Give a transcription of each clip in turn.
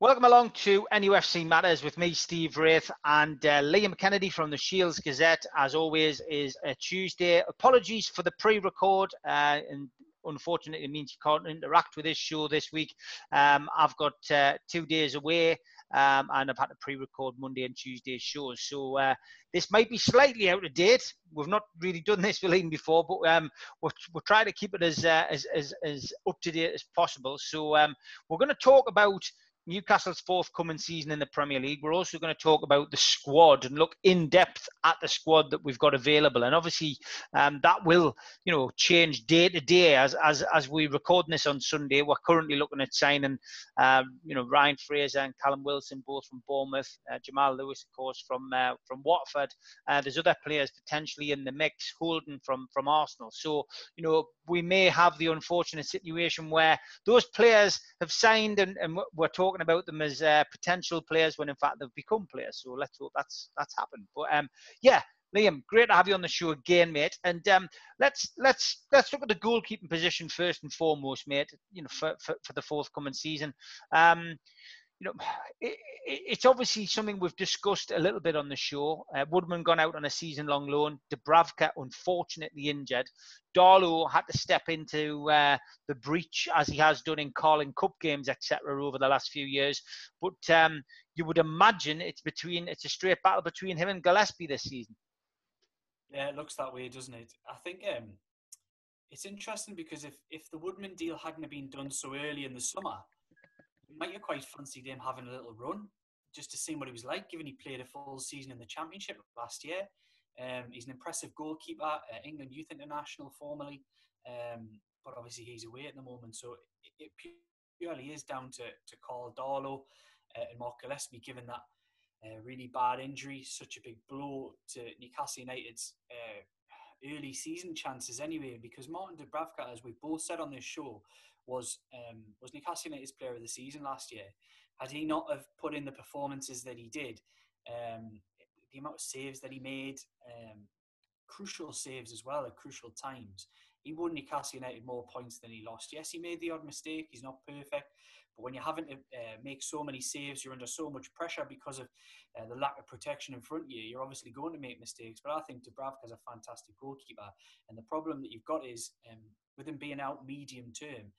Welcome along to NUFC Matters with me, Steve Wraith, and uh, Liam Kennedy from the Shields Gazette. As always, is a Tuesday. Apologies for the pre-record, uh, and unfortunately, it means you can't interact with this show this week. Um, I've got uh, two days away, um, and I've had to pre-record Monday and Tuesday shows. So uh, this might be slightly out of date. We've not really done this for Liam before, but um, we're, we're trying to keep it as uh, as, as, as up to date as possible. So um, we're going to talk about Newcastle's forthcoming season in the Premier League. We're also going to talk about the squad and look in depth at the squad that we've got available. And obviously, um, that will, you know, change day to day as as as we record this on Sunday. We're currently looking at signing, um, you know, Ryan Fraser and Callum Wilson, both from Bournemouth. Uh, Jamal Lewis, of course, from uh, from Watford. Uh, there's other players potentially in the mix. Holding from from Arsenal. So, you know, we may have the unfortunate situation where those players have signed and, and we're talking talking about them as uh, potential players when in fact they've become players. So let's hope that's that's happened. But um, yeah, Liam, great to have you on the show again, mate. And um, let's let's let's look at the goalkeeping position first and foremost, mate. You know, for for, for the forthcoming season. Um, you know, it, it's obviously something we've discussed a little bit on the show. Uh, Woodman gone out on a season-long loan. Dubravka unfortunately injured. Darlow had to step into uh, the breach as he has done in Carling Cup games, etc., over the last few years. But um, you would imagine it's between it's a straight battle between him and Gillespie this season. Yeah, it looks that way, doesn't it? I think um, it's interesting because if if the Woodman deal hadn't been done so early in the summer might have quite fancied him having a little run just to see what he was like, given he played a full season in the Championship last year. Um, he's an impressive goalkeeper, uh, England Youth International formerly, um, but obviously he's away at the moment. So it, it purely is down to, to Karl Darlow uh, and Mark Gillespie, given that uh, really bad injury, such a big blow to Newcastle United's uh, early season chances anyway, because Martin Dubravka, as we've both said on this show, was um, was Newcastle United's player of the season last year. Had he not have put in the performances that he did, um, the amount of saves that he made, um, crucial saves as well at crucial times, he won Newcastle United more points than he lost. Yes, he made the odd mistake. He's not perfect, but when you're having to uh, make so many saves, you're under so much pressure because of uh, the lack of protection in front of you. You're obviously going to make mistakes. But I think Dubravka is a fantastic goalkeeper, and the problem that you've got is um, with him being out medium term,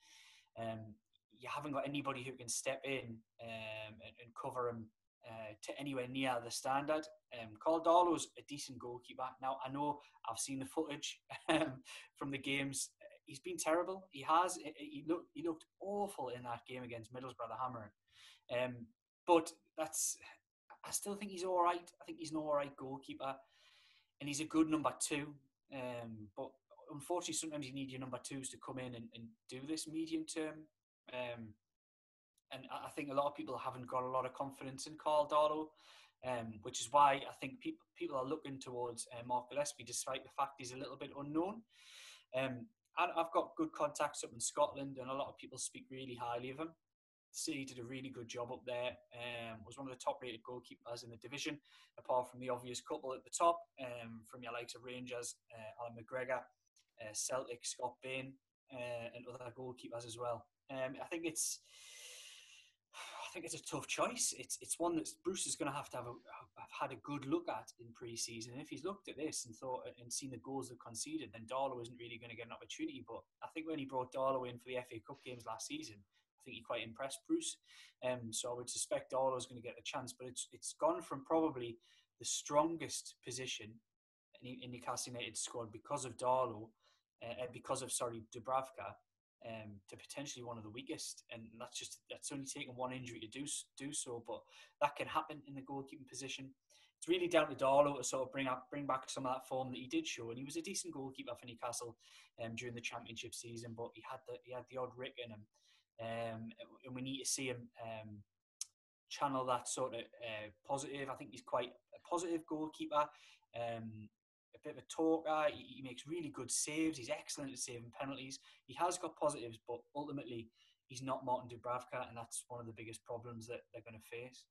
um, you haven't got anybody who can step in um, and, and, cover him uh, to anywhere near the standard. Um, Karl Darlow's a decent goalkeeper. Now I know I've seen the footage um, from the games. He's been terrible. He has. He looked. He looked awful in that game against Middlesbrough, the Hammering. Um, but that's. I still think he's all right. I think he's an all right goalkeeper, and he's a good number two. Um, but unfortunately, sometimes you need your number twos to come in and, and do this medium term. Um, and I think a lot of people haven't got a lot of confidence in Karl Darlow, um, which is why I think people people are looking towards uh, Mark Gillespie, despite the fact he's a little bit unknown. Um, I've got good contacts up in Scotland, and a lot of people speak really highly of him. City did a really good job up there. Um, was one of the top-rated goalkeepers in the division, apart from the obvious couple at the top, um, from your likes of Rangers, uh, Allan McGregor, uh, Celtic, Scott Bain, uh, and other goalkeepers as well. Um, I think it's. I think it's a tough choice. It's it's one that Bruce is going to have to have, a, have had a good look at in pre-season. If he's looked at this and thought and seen the goals they've conceded, then Darlow isn't really going to get an opportunity. But I think when he brought Darlow in for the FA Cup games last season, I think he quite impressed Bruce. Um, so I would suspect Darlow is going to get a chance. But it's it's gone from probably the strongest position in, in Newcastle United squad because of Darlow uh, because of sorry Dubravka um, to potentially one of the weakest, and that's just that's only taken one injury to do do so, but that can happen in the goalkeeping position. It's really down to Darlow to sort of bring up bring back some of that form that he did show, and he was a decent goalkeeper for Newcastle um, during the Championship season, but he had the he had the odd rick in him, um, and we need to see him um, channel that sort of uh, positive. I think he's quite a positive goalkeeper. Um, bit of a talker. He, he makes really good saves. He's excellent at saving penalties. He has got positives, but ultimately he's not Martin Dubravka, and that's one of the biggest problems that they're going to face.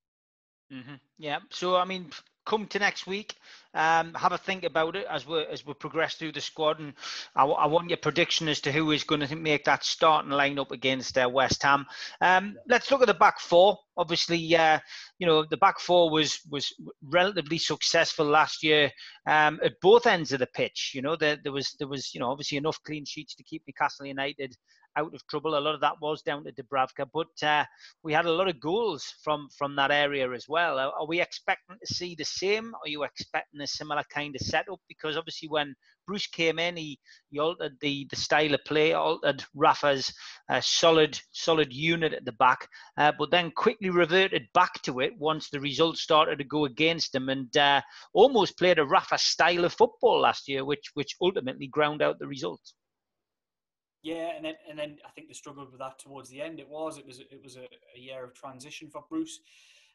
Mm-hmm. Yeah. So I mean, come to next week, um, have a think about it as we as we progress through the squad, and I, I want your prediction as to who is going to make that starting lineup against uh, West Ham. Um, let's look at the back four. Obviously, uh, you know the back four was was relatively successful last year um, at both ends of the pitch. You know there, there was there was you know obviously enough clean sheets to keep Newcastle United out of trouble. A lot of that was down to Dubravka, but uh, we had a lot of goals from from that area as well. Are, are, we expecting to see the same? Are you expecting a similar kind of setup? Because obviously, when Bruce came in, he, he altered the, the style of play, altered Rafa's uh, solid solid unit at the back, uh, but then quickly reverted back to it once the results started to go against him, and uh, almost played a Rafa style of football last year, which which ultimately ground out the results. Yeah, and then and then I think they struggled with that towards the end. It was it was it was a, a year of transition for Bruce.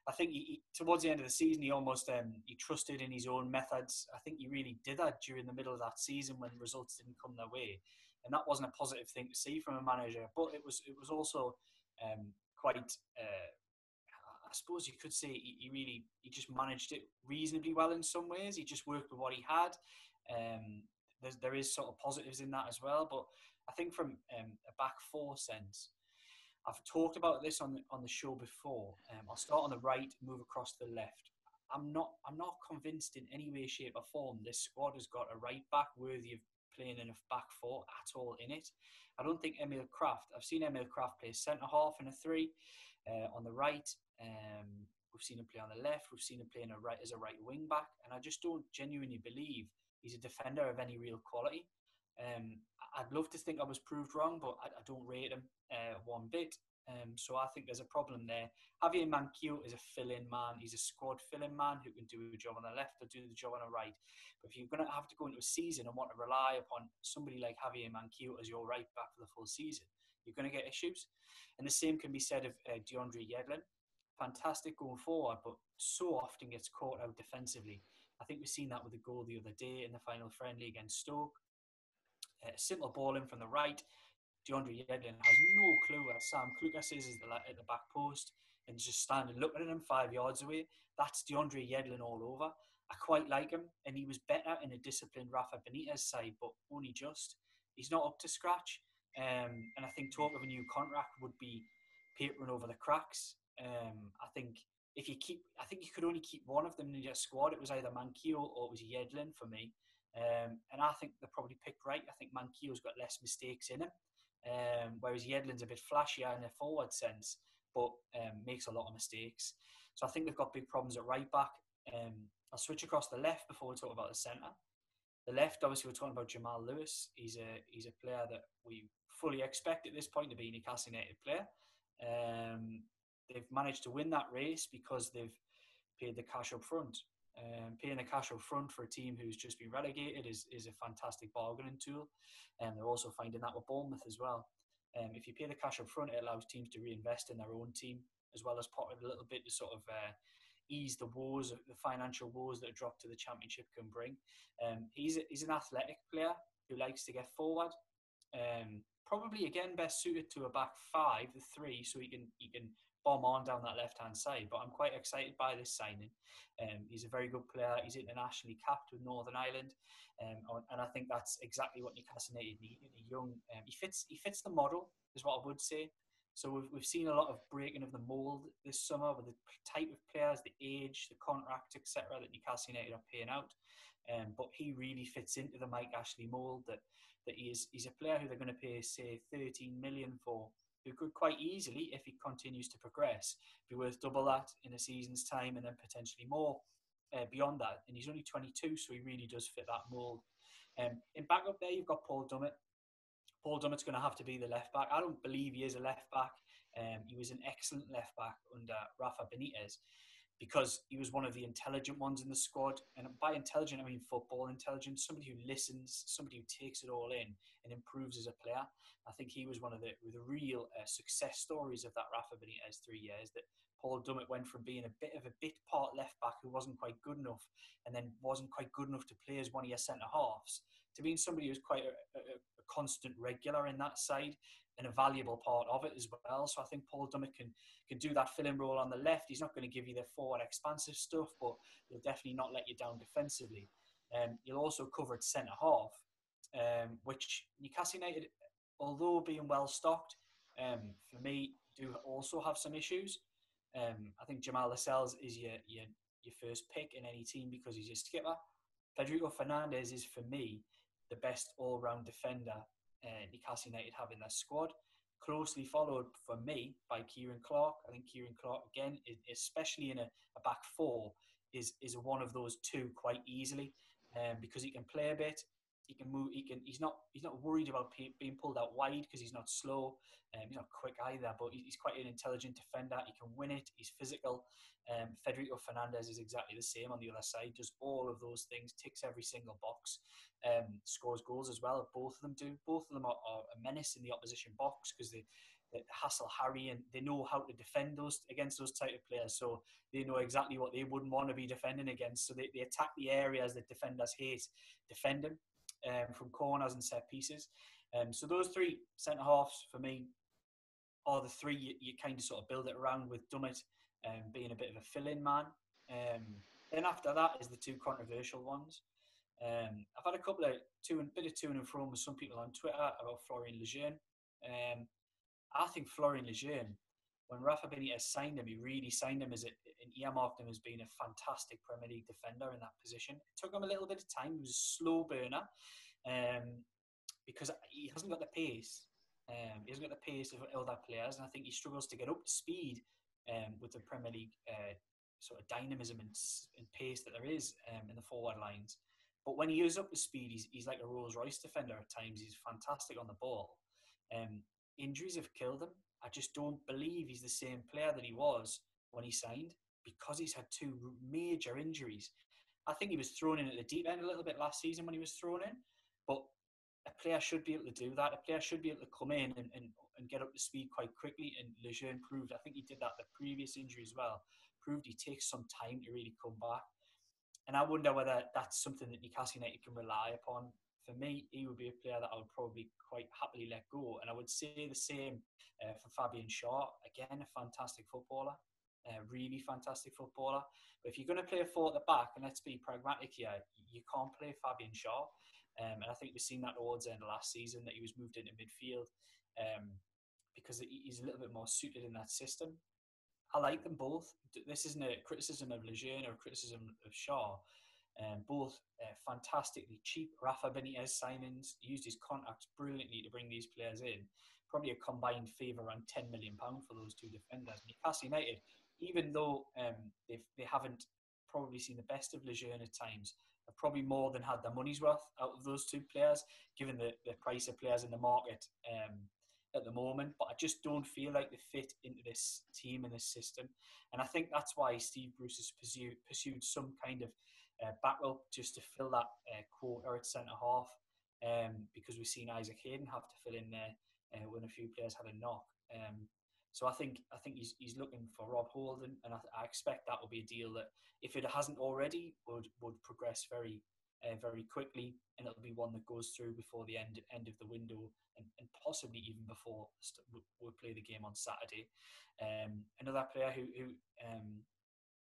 I think he, he, towards the end of the season, he almost um, he trusted in his own methods. I think he really did that during the middle of that season when results didn't come their way, and that wasn't a positive thing to see from a manager. But it was it was also um, quite. Uh, I suppose you could say he, really he just managed it reasonably well in some ways. He just worked with what he had. Um, there is sort of positives in that as well, but I think from um, a back four sense, I've talked about this on the, on the show before. Um, I'll start on the right, move across to the left. I'm not I'm not convinced in any way, shape, or form this squad has got a right back worthy of playing in a back four at all in it. I don't think Emil Krafth. I've seen Emil Krafth play centre half and a three uh, on the right. Um, we've seen him play on the left. We've seen him play playing a right as a right wing back, and I just don't genuinely believe he's a defender of any real quality. Um, I'd love to think I was proved wrong, but I, I don't rate him uh, one bit. Um, so I think there's a problem there. Javier Manquillo is a fill-in man. He's a squad fill-in man who can do a job on the left or do the job on the right. But if you're going to have to go into a season and want to rely upon somebody like Javier Manquillo as your right back for the full season, you're going to get issues. And the same can be said of uh, DeAndre Yedlin. Fantastic going forward, but so often gets caught out defensively. I think we've seen that with the goal the other day in the final friendly against Stoke. Uh, simple ball in from the right. DeAndre Yedlin has no clue where Sam Clucas is at the back post and just standing looking at him five yards away. That's DeAndre Yedlin all over. I quite like him, and he was better in a disciplined Rafa Benitez side, but only just. He's not up to scratch, um, and I think talk of a new contract would be papering over the cracks. Um, I think if you keep, I think you could only keep one of them in your squad. It was either Manquillo or it was Yedlin for me. Um, and I think they probably picked right. I think Manquillo's got less mistakes in him, um, whereas Yedlin's a bit flashier in a forward sense, but um, makes a lot of mistakes. So I think they've got big problems at right back. Um, I'll switch across the left before we talk about the centre. The left, obviously, we're talking about Jamal Lewis. He's a he's a player that we fully expect at this point to be a Newcastle United player. Um, they've managed to win that race because they've paid the cash up front. Um, paying the cash up front for a team who's just been relegated is, is a fantastic bargaining tool. And um, they're also finding that with Bournemouth as well. Um, if you pay the cash up front, it allows teams to reinvest in their own team as well as put a little bit to sort of uh, ease the woes, the financial woes that a drop to the championship can bring. Um, he's, a, he's an athletic player who likes to get forward. Um, probably again best suited to a back five, the three, so he can he can bomb on down that left hand side. But I'm quite excited by this signing. Um, he's a very good player. He's internationally capped with Northern Ireland, um, and I think that's exactly what Newcastle United need. A young, um, he fits. He fits the model, is what I would say. So we've, we've seen a lot of breaking of the mould this summer with the type of players, the age, the contract, etc. that Newcastle United are paying out. Um, but he really fits into the Mike Ashley mould that that he is he's a player who they're going to pay say 13 million for who could quite easily, if he continues to progress, be worth double that in a season's time and then potentially more uh, beyond that. And he's only 22, so he really does fit that mould. Um, in backup there, you've got Paul Dummett. Paul Dummett's going to have to be the left back. I don't believe he is a left back. Um, he was an excellent left back under Rafa Benitez because he was one of the intelligent ones in the squad. And by intelligent, I mean football intelligence, somebody who listens, somebody who takes it all in and improves as a player. I think he was one of the, the real uh, success stories of that Rafa Benitez three years that Paul Dummett went from being a bit of a bit part left back who wasn't quite good enough and then wasn't quite good enough to play as one of your centre halves to being somebody who's quite a, a, a constant regular in that side and a valuable part of it as well. So I think Paul Dummett can can do that filling role on the left. He's not going to give you the forward expansive stuff, but he'll definitely not let you down defensively. Um, he'll also cover at centre half, um, which Newcastle United, although being well stocked, um, for me do also have some issues. Um, I think Jamal Lascelles is your, your your first pick in any team because he's your skipper. Federico Fernandez is for me the best all-round defender uh, Newcastle United have in their squad. Closely followed for me by Ciaran Clark. I think Ciaran Clark again, especially in a, a back four, is is one of those two quite easily um, because he can play a bit he can move. He can. He's not. He's not worried about being pulled out wide because he's not slow. Um, he's not quick either, but he's quite an intelligent defender. He can win it. He's physical. Um, Federico Fernandez is exactly the same on the other side. Does all of those things. Ticks every single box. Um, scores goals as well. Both of them do. Both of them are, are a menace in the opposition box because they, they hassle Harry and they know how to defend those against those type of players. So they know exactly what they wouldn't want to be defending against. So they, they attack the areas that defenders hate, defend them um, from corners and set pieces. Um, so those three centre halves for me are the three you, you, kind of sort of build it around with Dummett um, being a bit of a fill-in man. Um, then after that is the two controversial ones. Um, I've had a couple of two and bit of two and fro with some people on Twitter about Florian Lejeune. Um, I think Florian Lejeune, when Rafa Benitez signed him, he really signed him as a, and Ian him has been a fantastic Premier League defender in that position. It took him a little bit of time. He was a slow burner um, because he hasn't got the pace. Um, he hasn't got the pace of other players, and I think he struggles to get up to speed um, with the Premier League uh, sort of dynamism and, and, pace that there is um, in the forward lines. But when he is up to speed, he's, he's like a Rolls Royce defender at times. He's fantastic on the ball. Um, injuries have killed him. I just don't believe he's the same player that he was when he signed because he's had two major injuries. I think he was thrown in at the deep end a little bit last season when he was thrown in, but a player should be able to do that. A player should be able to come in and, and, and get up to speed quite quickly. And Lejeune proved, I think he did that the previous injury as well, proved he takes some time to really come back. And I wonder whether that's something that Newcastle United can rely upon. For me, he would be a player that I would probably quite happily let go. And I would say the same uh, for Fabian Schär. Again, a fantastic footballer a really fantastic footballer. But if you're going to play a four at the back, and let's be pragmatic here, you can't play Fabian Schär. Um, and I think we've seen that towards the end of last season that he was moved into midfield um, because he's a little bit more suited in that system. I like them both. This isn't a criticism of Lejeune or a criticism of Schär. Um, both uh, fantastically cheap. Rafa Benitez signings used his contacts brilliantly to bring these players in. Probably a combined fee of around £10 million for those two defenders. Newcastle United even though um, they they haven't probably seen the best of Lejeune at times, have probably more than had their money's worth out of those two players, given the, the price of players in the market um, at the moment. But I just don't feel like they fit into this team and this system. And I think that's why Steve Bruce has pursued, pursued some kind of uh, backup just to fill that uh, quota at centre half. Um, because we've seen Isaac Hayden have to fill in there uh, when a few players had a knock. Um, so I think I think he's, he's looking for Rob Holding, and I, I, expect that will be a deal that, if it hasn't already, would would progress very uh, very quickly, and it'll be one that goes through before the end end of the window, and, and possibly even before we'll play the game on Saturday. Um, another player who who um,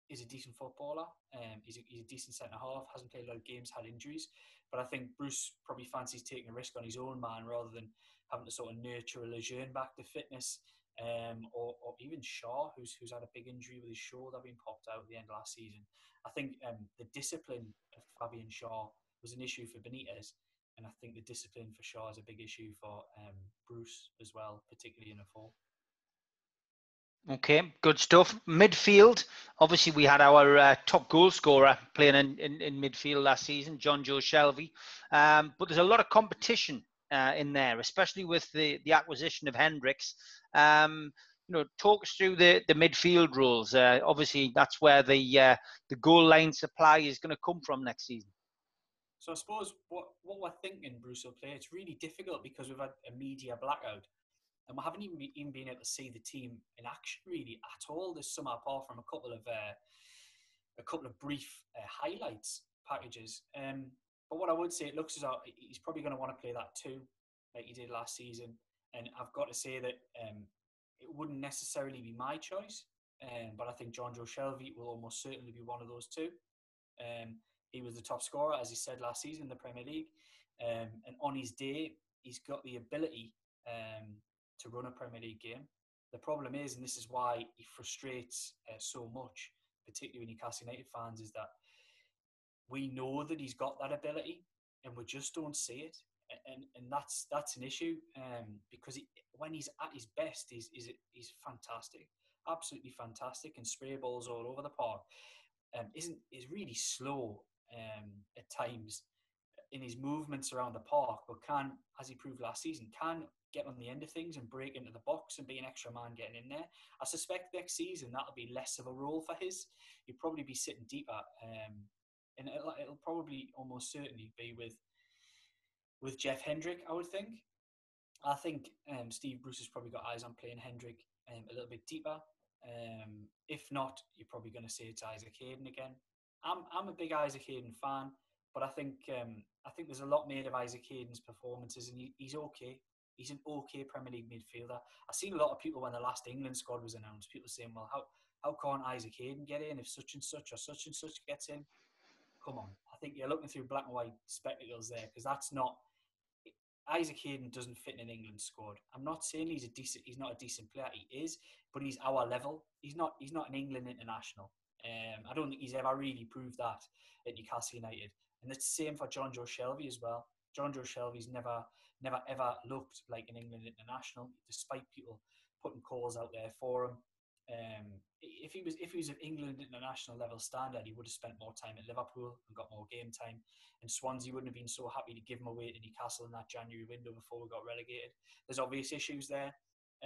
is a decent footballer. Um, he's, a, he's a decent centre half. Hasn't played a lot of games, had injuries, but I think Bruce probably fancies taking a risk on his own man rather than having to sort of nurture a Lejeune back to fitness um, or, or, even Schär, who's who's had a big injury with his shoulder being popped out at the end of last season. I think um, the discipline of Fabian Schär was an issue for Benitez, and I think the discipline for Schär is a big issue for um, Bruce as well, particularly in a four. Okay, good stuff. Midfield, obviously, we had our uh, top goal scorer playing in, in, in, midfield last season, Jonjo Shelvey. Um, but there's a lot of competition uh, in there, especially with the, the acquisition of Hendricks. Um, you know, talk us through the, the midfield rules. Uh, obviously, that's where the uh, the goal line supply is going to come from next season. So I suppose what what we're thinking, Bruce will play. It's really difficult because we've had a media blackout, and we haven't even been, even been able to see the team in action really at all this summer, apart from a couple of uh, a couple of brief uh, highlights packages. Um, but what I would say, it looks as though he's probably going to want to play that too, like he did last season. And I've got to say that um, it wouldn't necessarily be my choice, um, but I think Jonjo Shelvey will almost certainly be one of those two. Um, he was the top scorer, as he said last season in the Premier League. Um, and on his day, he's got the ability um, to run a Premier League game. The problem is, and this is why he frustrates uh, so much, particularly Newcastle United fans, is that we know that he's got that ability, and we just don't see it. And, and that's that's an issue um, because he, when he's at his best, he's, he's, he's fantastic, absolutely fantastic, and spray balls all over the park. Um, isn't is really slow um, at times in his movements around the park, but can, as he proved last season, can get on the end of things and break into the box and be an extra man getting in there. I suspect next season that'll be less of a role for his. He'll probably be sitting deeper, um, and it'll, it'll, probably almost certainly be with with Jeff Hendrick. I would think. I think um, Steve Bruce has probably got eyes on playing Hendrick um, a little bit deeper. Um, if not, you're probably going to say it's Isaac Hayden again. I'm I'm a big Isaac Hayden fan. But I think um, I think there's a lot made of Isaac Hayden's performances, and he, he's okay. He's an okay Premier League midfielder. I've seen a lot of people when the last England squad was announced, people saying, "Well, how how can't Isaac Hayden get in if such and such or such and such gets in?" Come on, I think you're looking through black and white spectacles there because that's not. Isaac Hayden doesn't fit in an England squad. I'm not saying he's a decent. He's not a decent player. He is, but he's our level. He's not. He's not an England international. Um, I don't think he's ever really proved that at Newcastle United. And it's the same for Jonjo Shelvey as well. Jonjo Shelvey's never, never ever looked like an England international, despite people putting calls out there for him. Um, if he was if he was at England international level standard, he would have spent more time at Liverpool and got more game time. And Swansea wouldn't have been so happy to give him away to Newcastle in that January window before we got relegated. There's obvious issues there,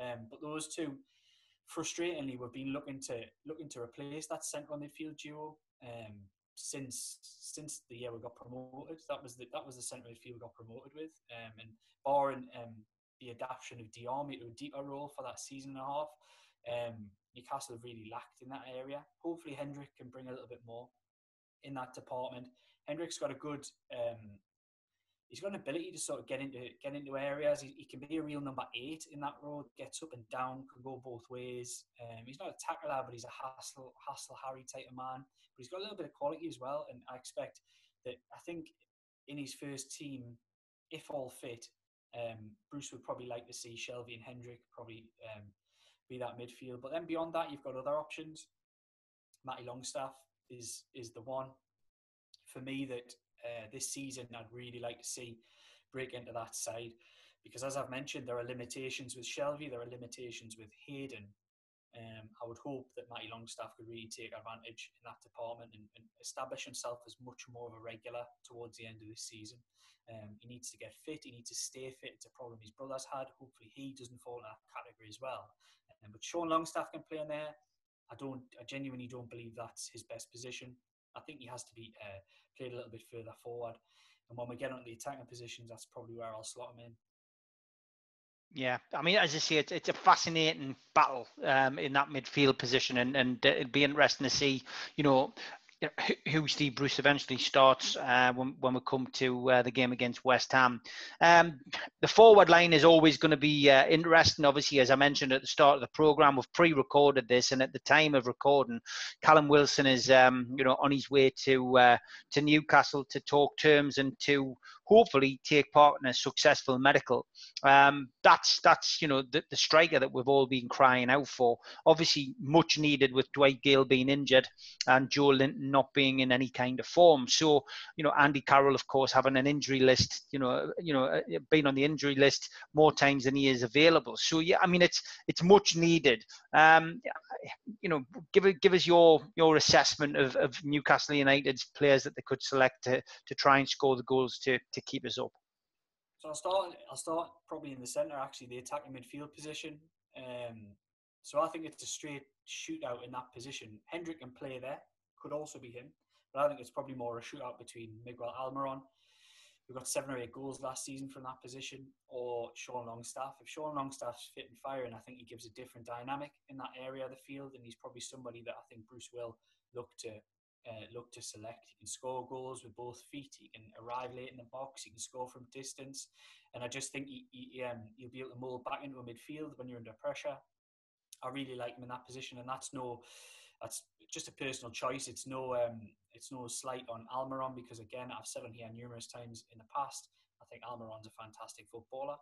um, but those two, frustratingly, we've been looking to looking to replace that central midfield duo. Um, since since the year we got promoted. That was the that was the centre midfield we got promoted with. Um, and barring um, the adaptation of Diamé to a deeper role for that season and a half, um, Newcastle have really lacked in that area. Hopefully Hendrick can bring a little bit more in that department. Hendrick's got a good um, he's got an ability to sort of get into get into areas. He, he, can be a real number eight in that role. Gets up and down, can go both ways. Um, he's not a tackler, but he's a hassle hassle Harry type of man. But he's got a little bit of quality as well. And I expect that I think in his first team, if all fit, um, Bruce would probably like to see Shelvey and Hendrick probably um, be that midfield. But then beyond that, you've got other options. Matty Longstaff is is the one for me that uh, this season I'd really like to see break into that side because as I've mentioned there are limitations with Shelvey, there are limitations with Hayden um, I would hope that Matty Longstaff could really take advantage in that department and, and, establish himself as much more of a regular towards the end of this season. Um, he needs to get fit. He needs to stay fit. It's a problem his brother's had. Hopefully, he doesn't fall in that category as well. Um, but Sean Longstaff can play in there. I don't. I genuinely don't believe that's his best position. I think he has to be uh, played a little bit further forward. And when we get onto the attacking positions, that's probably where I'll slot him in. Yeah, I mean, as I say, it's, it's a fascinating battle um, in that midfield position, and, and it'd be interesting to see, you know, who Steve Bruce eventually starts uh, when, when we come to uh, the game against West Ham. Um, the forward line is always going to be uh, interesting. Obviously, as I mentioned at the start of the program, we've pre-recorded this, and at the time of recording, Callum Wilson is um, you know on his way to uh, to Newcastle to talk terms and to hopefully take part in a successful medical. Um, that's that's you know the, the striker that we've all been crying out for. Obviously, much needed with Dwight Gayle being injured and Joelinton not being in any kind of form. So you know Andy Carroll, of course, having an injury list, you know, you know, uh, being on the injury list more times than he is available. So yeah, I mean it's it's much needed. Um, you know, give give us your your assessment of, of Newcastle United's players that they could select to to try and score the goals to to keep us up. So I'll start. I'll start probably in the centre, actually, the attacking midfield position. Um, so I think it's a straight shootout in that position. Hendrick can play there, could also be him, but I think it's probably more a shootout between Miguel Almiron. We got seven or eight goals last season from that position, or Sean Longstaff. If Sean Longstaff's fit and firing, I think he gives a different dynamic in that area of the field, and he's probably somebody that I think Bruce will look to uh, look to select. He can score goals with both feet. He can arrive late in the box. He can score from distance. And I just think he, he, um, he'll be able to mold back into a midfield when you're under pressure. I really like him in that position, and that's no, that's just a personal choice. It's no, um, it's no slight on Almiron because again, I've said on here numerous times in the past. I think Almiron's a fantastic footballer.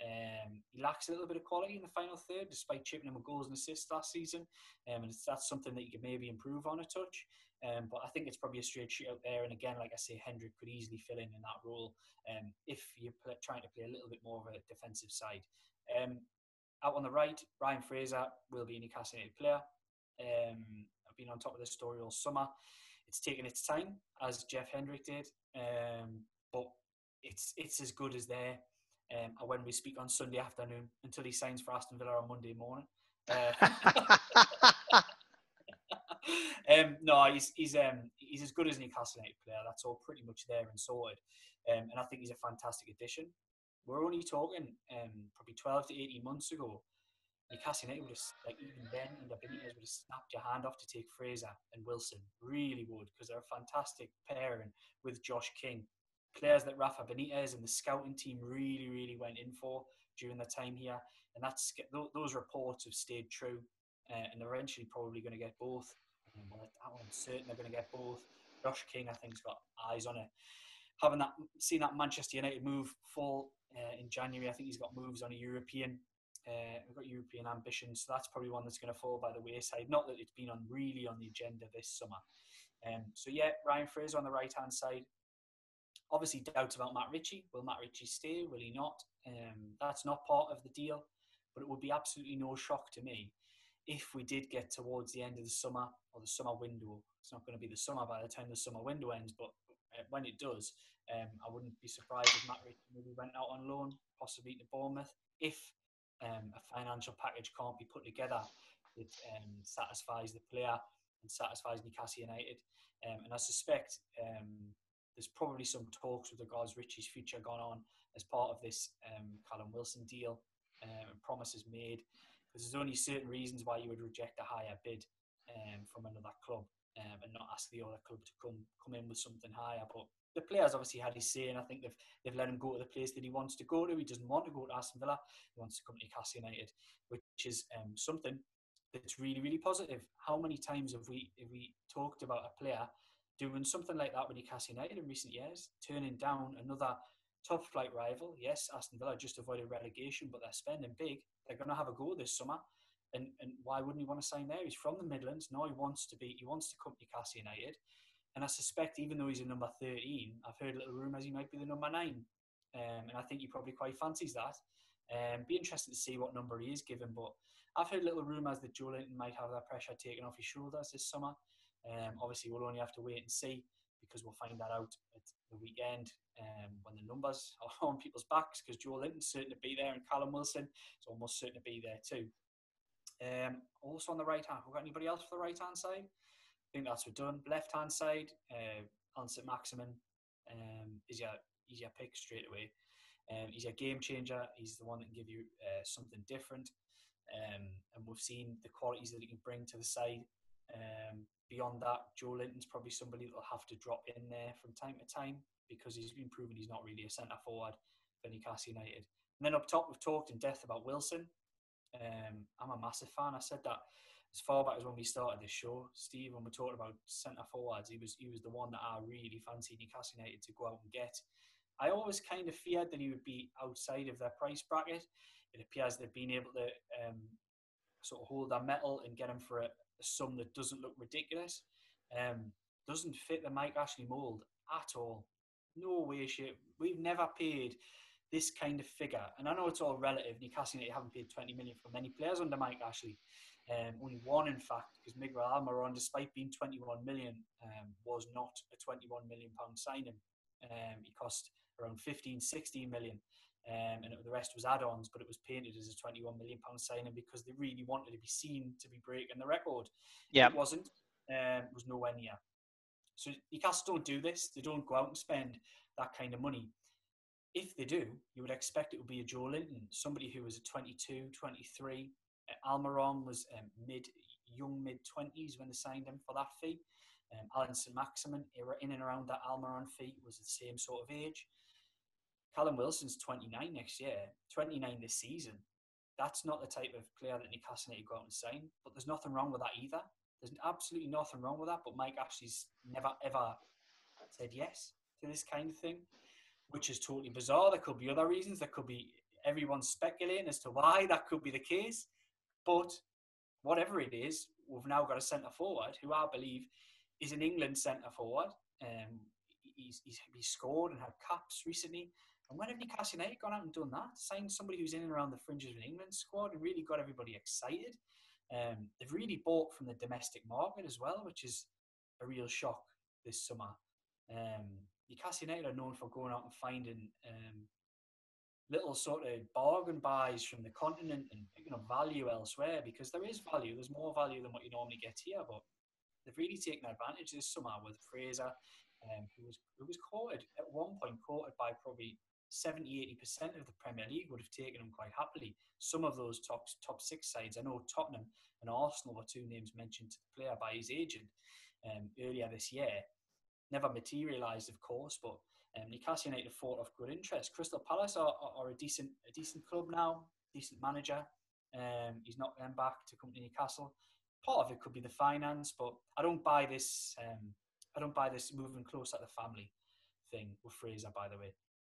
Um, he lacks a little bit of quality in the final third, despite chipping in with goals and assists last season. Um, and that's something that you could maybe improve on a touch. Um, but I think it's probably a straight shoot out there. And again, like I say, Hendrick could easily fill in in that role um, if you're trying to play a little bit more of a defensive side. Um, out on the right, Ryan Fraser will be a Newcastle player. Um, I've been on top of this story all summer. It's taken its time, as Jeff Hendrick did, but it's it's as good as there. Um, when we speak on Sunday afternoon until he signs for Aston Villa on Monday morning. Uh, um, no, he's he's um, he's as good as Newcastle United player. That's all pretty much there and sorted. Um, and I think he's a fantastic addition. We're only talking um, probably 12 to 18 months ago. Newcastle United would have, like even then, under Benitez would have snapped your hand off to take Fraser and Wilson. Really would, because they're a fantastic pairing with Josh King. Players that Rafa Benitez and the scouting team really, really went in for during their time here. And that's those reports have stayed true. Uh, and they're eventually probably going to get both. I'm certain they're going to get both. Josh King, I think, has got eyes on it. Having that, seen that Manchester United move fall uh, in January, I think he's got moves on a European. Uh, we've got European ambitions, so that's probably one that's going to fall by the wayside. Not that it's been on really on the agenda this summer. Um, so yeah, Ryan Fraser on the right hand side. Obviously, doubts about Matt Ritchie. Will Matt Ritchie stay? Will he not? Um, that's not part of the deal, but it would be absolutely no shock to me if we did get towards the end of the summer or the summer window, it's not going to be the summer by the time the summer window ends, but uh, when it does, um, I wouldn't be surprised if Matt Ritchie maybe went out on loan, possibly to Bournemouth, if um, a financial package can't be put together that um, satisfies the player and satisfies Newcastle United. Um, and I suspect um, there's probably some talks with regards Ritchie's future gone on as part of this um, Callum Wilson deal, uh, promises made because there's only certain reasons why you would reject a higher bid um, from another club um, and not ask the other club to come come in with something higher. But the players obviously had his say, and I think they've they've let him go to the place that he wants to go to. He doesn't want to go to Aston Villa. He wants to come to Newcastle United, which is um, something that's really really positive. How many times have we have we talked about a player doing something like that with Newcastle United in recent years, turning down another top flight rival. Yes, Aston Villa just avoided relegation, but they're spending big. They're going to have a go this summer. And, and why wouldn't he want to sign there? He's from the Midlands. Now he wants to be. He wants to come to Newcastle United. And I suspect, even though he's a number 13, I've heard little rumours he might be the number nine. Um, and I think he probably quite fancies that. Um, be interested to see what number he is given. But I've heard little rumours that Joelinton might have that pressure taken off his shoulders this summer. Um, obviously, we'll only have to wait and see because we'll find that out at the weekend um, when the numbers are on people's backs because Joelinton's certain to be there and Callum Wilson is almost certain to be there too. Um, also on the right hand, we got anybody else for the right hand side? I think that's we're done. Left hand side, uh, Allan Maximin um, is your he's your pick straight away. Um, he's a game changer. He's the one that can give you uh, something different. Um, and we've seen the qualities that he can bring to the side. Um, beyond that, Joelinton's probably somebody that will have to drop in there from time to time because he's been proven he's not really a centre forward for Newcastle United. And then up top, we've talked in depth about Wilson. Um, I'm a massive fan. I said that as far back as when we started this show, Steve, when we talked about centre forwards, he was he was the one that I really fancied Newcastle United to go out and get. I always kind of feared that he would be outside of their price bracket. It appears they've been able to um, sort of hold their metal and get him for a, a sum that doesn't look ridiculous. Um, doesn't fit the Mike Ashley mould at all. No way, shape. We've never paid this kind of figure, and I know it's all relative. Newcastle United haven't paid 20 million for many players under Mike Ashley. Um, only one, in fact, because Miguel Almiron, despite being 21 million, um, was not a 21 million pound signing. Um, he cost around 15, 16 million. Um, and the rest was add-ons, but it was painted as a 21 million pound signing because they really wanted to be seen to be breaking the record. Yeah, it wasn't. Um, it was nowhere near. So Newcastle don't do this. They don't go out and spend that kind of money. If they do, you would expect it would be a Joelinton, somebody who was a 22, 23. Uh, Almiron was um, mid, young mid 20s when they signed him for that fee. Um, Allan Saint-Maximin, in and around that Almiron fee, was the same sort of age. Callum Wilson's 29 next year, 29 this season. That's not the type of player that Newcastle need to go out and sign. But there's nothing wrong with that either. There's absolutely nothing wrong with that. But Mike Ashley's never ever said yes to this kind of thing, which is totally bizarre. There could be other reasons. There could be everyone speculating as to why that could be the case. But whatever it is, we've now got a centre forward who I believe is an England centre forward. Um, he's, he's, he's scored and had caps recently. And when have Newcastle United gone out and done that? Signed somebody who's in and around the fringes of an England squad and really got everybody excited. Um, they've really bought from the domestic market as well, which is a real shock this summer. Um, Newcastle United are known for going out and finding um, little sort of bargain buys from the continent and picking up value elsewhere because there is value. There's more value than what you normally get here, but they've really taken advantage this summer with Fraser, um, who was who was courted at one point, courted by probably 70 80% of the Premier League would have taken him quite happily. Some of those top top six sides, I know Tottenham and Arsenal were two names mentioned to the player by his agent um, earlier this year. Never materialised, of course, but um, Newcastle United thought of good interest. Crystal Palace are, are, are, a decent a decent club now, decent manager. Um, he's not going back to come to Newcastle. Part of it could be the finance, but I don't buy this. Um, I don't buy this moving closer to the family thing with Fraser. By the way,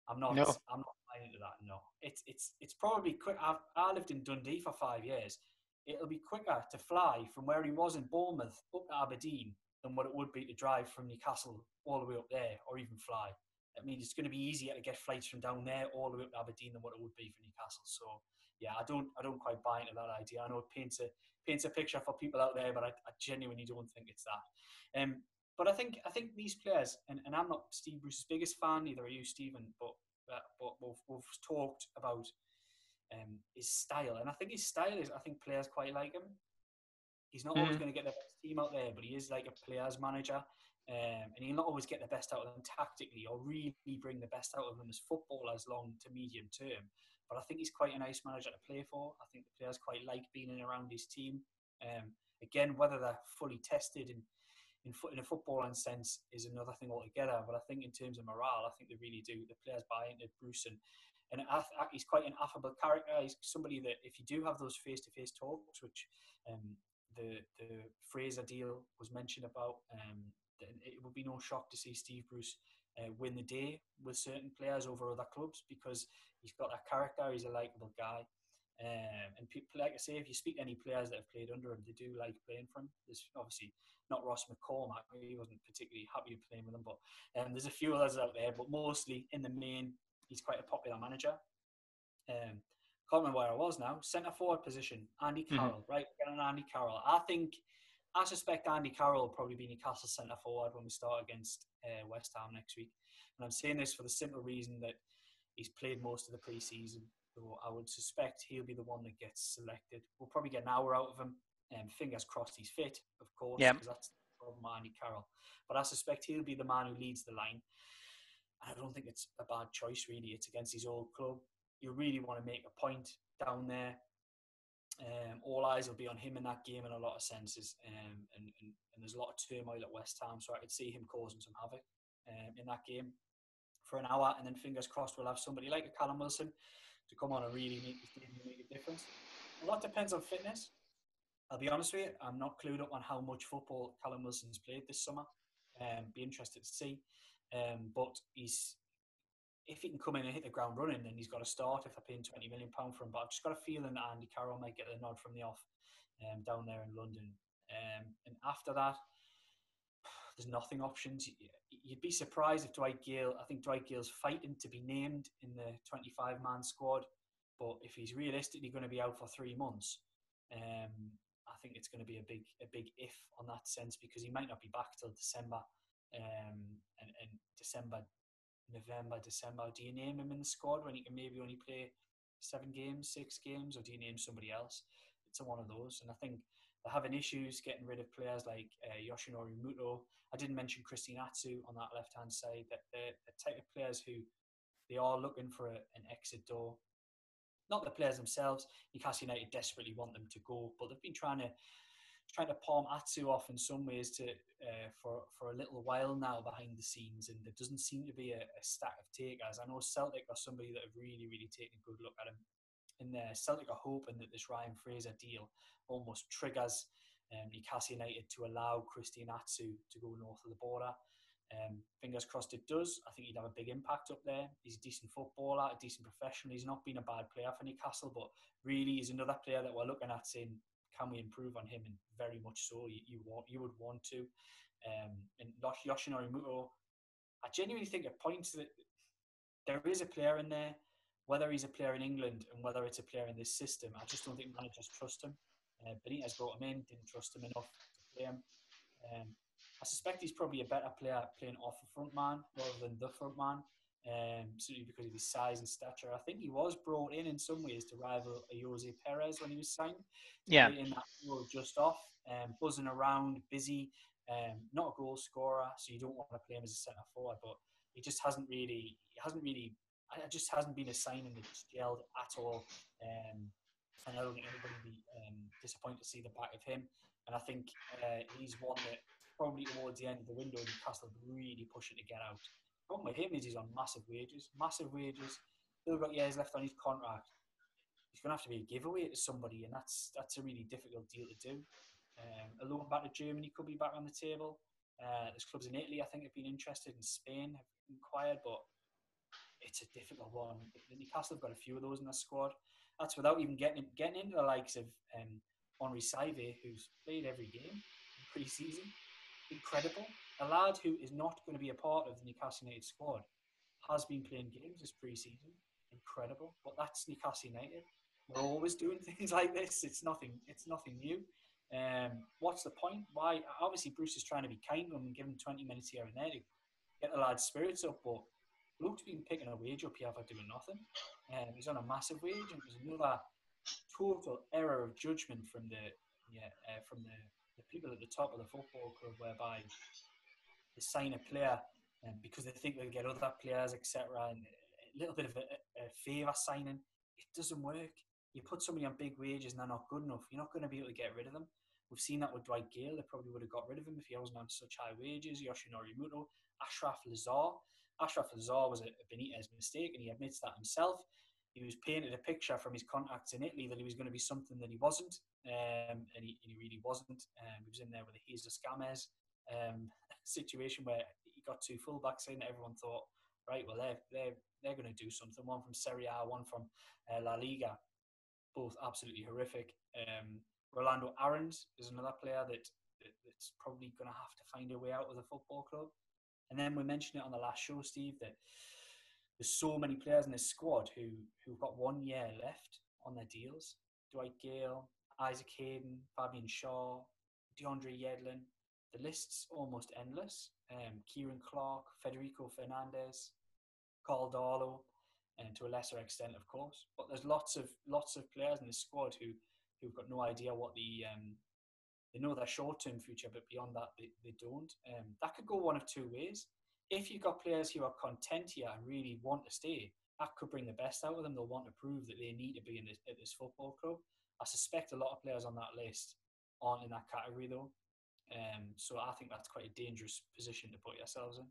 I'm not. No. I'm not buying into that. No, it's it's it's probably quick. I've, I lived in Dundee for five years. It'll be quicker to fly from where he was in Bournemouth up to Aberdeen than what it would be to drive from Newcastle all the way up there, or even fly. I mean, it's going to be easier to get flights from down there all the way up to Aberdeen than what it would be for Newcastle. So, yeah, I don't, I don't quite buy into that idea. I know it paints a paints a picture for people out there, but I, I genuinely don't think it's that. Um, but I think I think these players, and, and I'm not Steve Bruce's biggest fan, neither are you, Stephen, but uh, but we've, we've talked about um, his style, and I think his style is I think players quite like him. He's not mm. always going to get the best team out there, but he is like a players manager, um, and he'll not always get the best out of them tactically or really bring the best out of them as footballers long to medium term. But I think he's quite a nice manager to play for. I think the players quite like being in around his team. Um, again, whether they're fully tested and in, in a footballing sense is another thing altogether. But I think in terms of morale, I think they really do. The players buy into Bruce and, and he's quite an affable character. He's somebody that if you do have those face-to-face talks, which um, the the Fraser deal was mentioned about, um, it would be no shock to see Steve Bruce uh, win the day with certain players over other clubs because he's got that character. He's a likable guy. Um, and people, like I say, if you speak to any players that have played under him, they do like playing for him. There's obviously not Ross McCormack; he wasn't particularly happy playing with him, but um, there's a few others out there. But mostly, in the main, he's quite a popular manager. Um, can't remember where I was now. Centre forward position, Andy mm-hmm. Carroll, mm-hmm. right? Andy Carroll. I think, I suspect Andy Carroll will probably be Newcastle centre forward when we start against uh, West Ham next week. And I'm saying this for the simple reason that he's played most of the pre-season. So I would suspect he'll be the one that gets selected. We'll probably get an hour out of him. And um, fingers crossed he's fit, of course, because that's the problem, Andy Carroll. But I suspect he'll be the man who leads the line. I don't think it's a bad choice, really. It's against his old club. You really want to make a point down there. Um, all eyes will be on him in that game in a lot of senses. Um, and, and, and, there's a lot of turmoil at West Ham, so I could see him causing some havoc um, in that game for an hour. And then fingers crossed, we'll have somebody like a Callum Wilson to come on and really make, make a difference. A lot depends on fitness. I'll be honest with you, I'm not clued up on how much football Callum Wilson's played this summer. Um, be interested to see. Um, but he's if he can come in and hit the ground running, then he's got to start. If they're paying twenty million pound for him, but I've just got a feeling that Andy Carroll might get the nod from the off um, down there in London. Um, and after that, there's nothing options. You'd be surprised if Dwight Gayle, I think Dwight Gayle's fighting to be named in the 25 man squad, but if he's realistically going to be out for three months, um, I think it's going to be a big a big if on that sense because he might not be back till December, um, and, and December, November, December. Do you name him in the squad when he can maybe only play seven games, six games, or do you name somebody else? It's a one of those, and I think they're having issues getting rid of players like uh, Yoshinori Muto. I didn't mention Christian Atsu on that left hand side. That they're the type of players who they are looking for a, an exit door. Not the players themselves. Newcastle United desperately want them to go, but they've been trying to trying to palm Atsu off in some ways to uh, for for a little while now behind the scenes, and there doesn't seem to be a, a stack of takers. I know Celtic are somebody that have really really taken a good look at him. And uh, Celtic are hoping that this Ryan Fraser deal almost triggers um, Newcastle United to allow Christian Atsu to go north of the border. Um, fingers crossed it does. I think he'd have a big impact up there. He's a decent footballer, a decent professional. He's not been a bad player for Newcastle, but really he's another player that we're looking at saying, can we improve on him? And very much so. You, you want, you would want to. Um, and Yoshinori Muto, I genuinely think at points that there is a player in there, whether he's a player in England and whether it's a player in this system. I just don't think managers trust him. Uh, Benitez brought him in, didn't trust him enough to play him. Um, I suspect he's probably a better player playing off the front man rather than the front man, um, simply because of his size and stature. I think he was brought in in some ways to rival Ayoze Perez when he was signed. Yeah. In that role just off, um, buzzing around, busy, um, not a goal scorer, so you don't want to play him as a centre forward, but he just hasn't really, he hasn't really, it just hasn't been a signing that's gelled at all. Um, and I don't think anybody would be um, disappointed to see the back of him. And I think uh, he's one that probably towards the end of the window, Newcastle really pushing to get out. The problem with him is he's on massive wages, massive wages. Still got years left on his contract. He's going to have to be a giveaway to somebody, and that's that's a really difficult deal to do. Um, a loan back to Germany could be back on the table. Uh, there's clubs in Italy, I think, have been interested in Spain, have inquired, but it's a difficult one. Newcastle have got a few of those in their squad. That's without even getting getting into the likes of um, Henri Saivet, who's played every game pre-season. Incredible. A lad who is not going to be a part of the Newcastle United squad has been playing games this pre-season. Incredible. But that's Newcastle United. We're always doing things like this. It's nothing. It's nothing new. Um, what's the point? Why? Obviously, Bruce is trying to be kind and give him 20 minutes here and there to get the lad's spirits up. But Luke's been picking a wage up here for doing nothing. Um, he's on a massive wage, and there's another total error of judgment from the yeah uh, from the, the people at the top of the football club, whereby they sign a player um, because they think they'll get other players, etc. And a little bit of a, a favour signing. It doesn't work. You put somebody on big wages and they're not good enough. You're not going to be able to get rid of them. We've seen that with Dwight Gayle. They probably would have got rid of him if he wasn't on such high wages. Yoshinori Muto, Achraf Lazaar. Achraf Lazaar was a Benitez mistake, and he admits that himself. He was painted a picture from his contacts in Italy that he was going to be something that he wasn't, um, and, he, and, he, really wasn't. Um, he was in there with a Jesus Gamez um, situation where he got two fullbacks in. Everyone thought, right, well, they're, they're, they're going to do something. One from Serie A, one from uh, La Liga. Both absolutely horrific. Um, Rolando Aarons is another player that, that that's probably going to have to find a way out of the football club. And then we mentioned it on the last show, Steve, that there's so many players in this squad who who've got one year left on their deals. Dwight Gayle, Isaac Hayden, Fabian Schär, DeAndre Yedlin. The list's almost endless. Um, Ciaran Clark, Federico Fernandez, Karl Darlow, and to a lesser extent, of course. But there's lots of lots of players in the squad who who've got no idea what the um, they know their short term future, but beyond that, they, they don't. Um, that could go one of two ways. If you've got players who are content here and really want to stay, that could bring the best out of them. They'll want to prove that they need to be in this, at this football club. I suspect a lot of players on that list aren't in that category, though. Um, so I think that's quite a dangerous position to put yourselves in.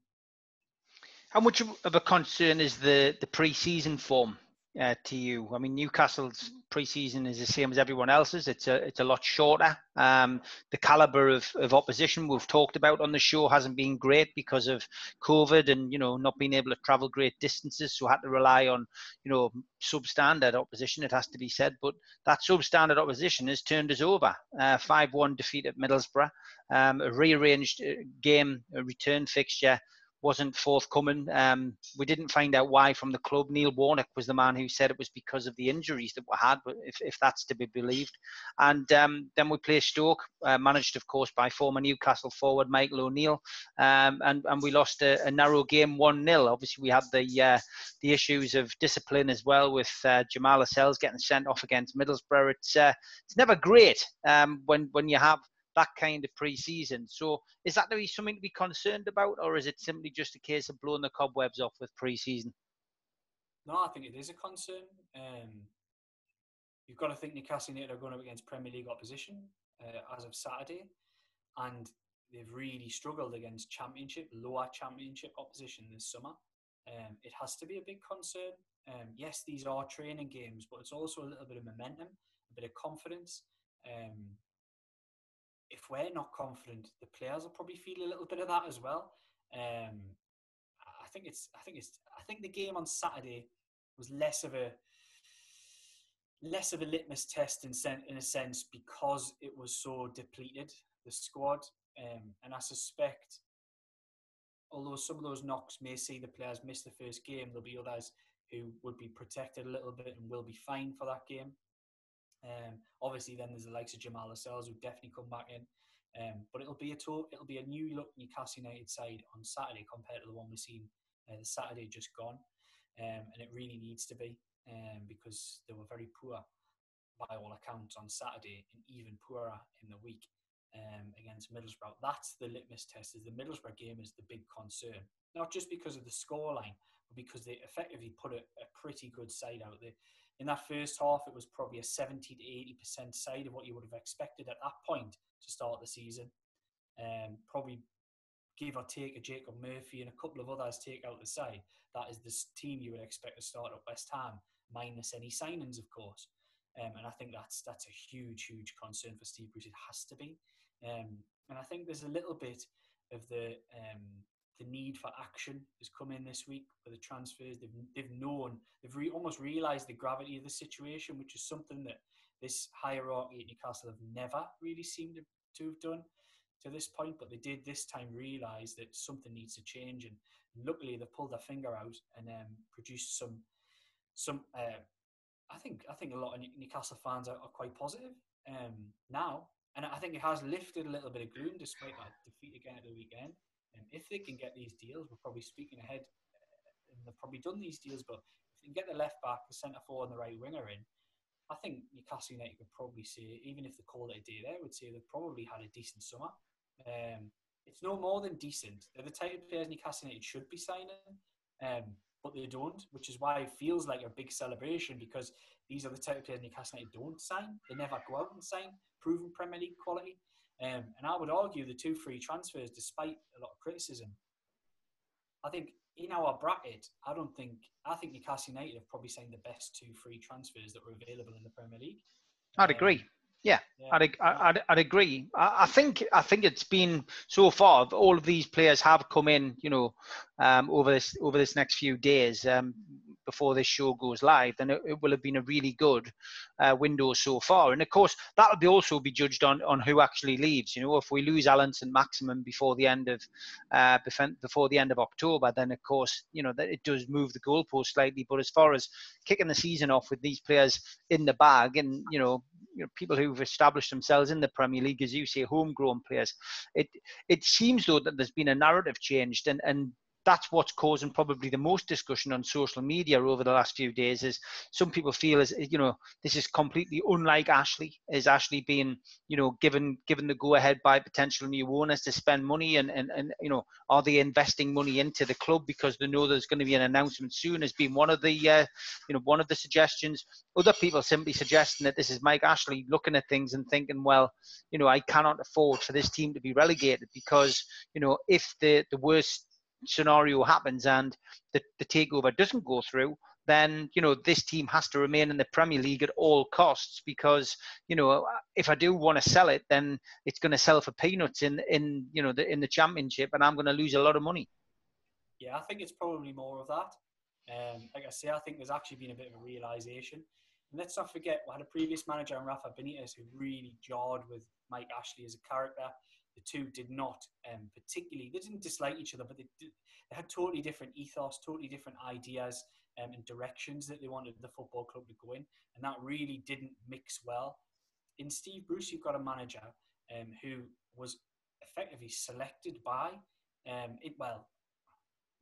How much of a concern is the the pre-season form uh, to you? I mean, Newcastle's preseason is the same as everyone else's. It's a it's a lot shorter. Um, the caliber of, of opposition we've talked about on the show hasn't been great because of COVID and you know not being able to travel great distances, so had to rely on you know substandard opposition. It has to be said, but that substandard opposition has turned us over. Uh, Five-one defeat at Middlesbrough, um, a rearranged uh, game, a return fixture wasn't forthcoming. Um, we didn't find out why from the club. Neil Warnock was the man who said it was because of the injuries that we had, if, if that's to be believed. And um, then we played Stoke, uh, managed, of course, by former Newcastle forward Michael O'Neill, um, and, and we lost a, a narrow game 1 0. Obviously, we had the uh, the issues of discipline as well with uh, Jamal Lascelles getting sent off against Middlesbrough. It's, uh, it's never great um, when, when you have that kind of pre-season. So is that be something to be concerned about, or is it simply just a case of blowing the cobwebs off with pre-season? No, I think it is a concern. Um, you've got to think Newcastle United are going up against Premier League opposition. uh, as of Saturday, and they've really struggled against Championship, lower Championship opposition this summer. Um, it has to be a big concern. Um, yes, these are training games, but it's also a little bit of momentum, a bit of confidence. Um, if we're not confident, the players will probably feel a little bit of that as well. Um, I think it's, I think it's, I think the game on Saturday was less of a less of a litmus test in, sen- in a sense because it was so depleted the squad, um, and I suspect although some of those knocks may see the players miss the first game, there'll be others who would be protected a little bit and will be fine for that game. Um, obviously, then there's the likes of Jamal Lascelles who definitely come back in. Um, but it'll be a to- it'll be a new look Newcastle United side on Saturday compared to the one we've seen uh, the Saturday just gone, um, and it really needs to be um, because they were very poor by all accounts on Saturday and even poorer in the week um, against Middlesbrough. That's the litmus test. Is the Middlesbrough game is the big concern, not just because of the scoreline, but because they effectively put a, a pretty good side out there. In that first half, it was probably a 70 to 80 percent side of what you would have expected at that point to start the season. Um, probably give or take a Jacob Murphy and a couple of others take out the side. That is the team you would expect to start at West Ham, minus any signings, of course. Um, and I think that's that's a huge, huge concern for Steve Bruce. It has to be. Um, and I think there's a little bit of the um, the need for action has come in this week for the transfers. They've they've known they've re- almost realised the gravity of the situation, which is something that this hierarchy at Newcastle have never really seemed to, to have done to this point. But they did this time realise that something needs to change, and luckily they pulled their finger out and um, produced some some. Uh, I think I think a lot of Newcastle fans are, are quite positive um, now and I think it has lifted a little bit of gloom despite that defeat again at the weekend. And if they can get these deals, we're probably speaking ahead, uh, and they've probably done these deals, but if they can get the left back, the centre forward, and the right winger in, I think Newcastle United could probably say, even if they called it a day there, would say they've probably had a decent summer. Um, it's no more than decent. They're the type of players Newcastle United should be signing, um, but they don't, which is why it feels like a big celebration because these are the type of players Newcastle United don't sign. They never go out and sign proven Premier League quality. Um, and I would argue the two free transfers, despite a lot of criticism, I think in our bracket, I don't think I think Newcastle United have probably signed the best two free transfers that were available in the Premier League. I'd um, agree. Yeah, yeah. I'd, I'd, I'd agree. I, think I think it's been so far. All of these players have come in, you know, um, over this over this next few days. Um, before this show goes live, then it, it will have been a really good uh, window so far. And of course, that'll be also be judged on on who actually leaves. You know, if we lose Allan Saint-Maximin before the end of uh, before the end of October, then of course, you know that it does move the goalpost slightly. But as far as kicking the season off with these players in the bag, and you know, you know people who've established themselves in the Premier League, as you say, homegrown players, it it seems though that there's been a narrative changed, and and that's what's causing probably the most discussion on social media over the last few days is some people feel as you know this is completely unlike ashley is ashley being you know given given the go ahead by potential new owners to spend money and, and and you know are they investing money into the club because they know there's going to be an announcement soon has been one of the uh, you know one of the suggestions. Other people simply suggesting that this is mike ashley looking at things and thinking well you know i cannot afford for this team to be relegated because you know if the the worst scenario happens and the, the takeover doesn't go through, then you know this team has to remain in the Premier League at all costs because you know if I do want to sell it, then it's going to sell for peanuts in in you know the, in the Championship, and I'm going to lose a lot of money. Yeah, I think it's probably more of that. Um, like I say, I think there's actually been a bit of a realization. And let's not forget, we had a previous manager Rafa Benitez who really jarred with Mike Ashley as a character the two did not um, particularly they didn't dislike each other but they, did, they had totally different ethos totally different ideas um, and directions that they wanted the football club to go in and that really didn't mix well. In steve bruce you've got a manager um, who was effectively selected by um, it well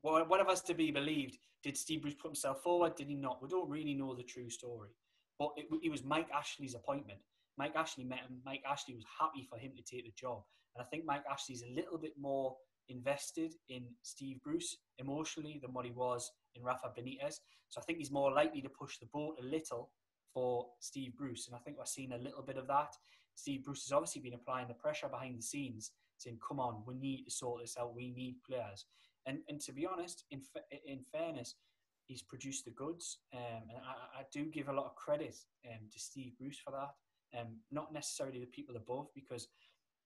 whatever is to be believed? Did steve bruce put himself forward? Did he not? We don't really know the true story. But it, it was mike ashley's appointment. Mike Ashley met him. Mike Ashley was happy for him to take the job. And I think Mike Ashley's a little bit more invested in Steve Bruce emotionally than what he was in Rafa Benitez. So I think he's more likely to push the boat a little for Steve Bruce. And I think we're seeing a little bit of that. Steve Bruce has obviously been applying the pressure behind the scenes, saying, "Come on, we need to sort this out. We need players." And and to be honest, in in fairness, he's produced the goods, um, and I, I, do give a lot of credit um, to Steve Bruce for that. Um, not necessarily the people above, because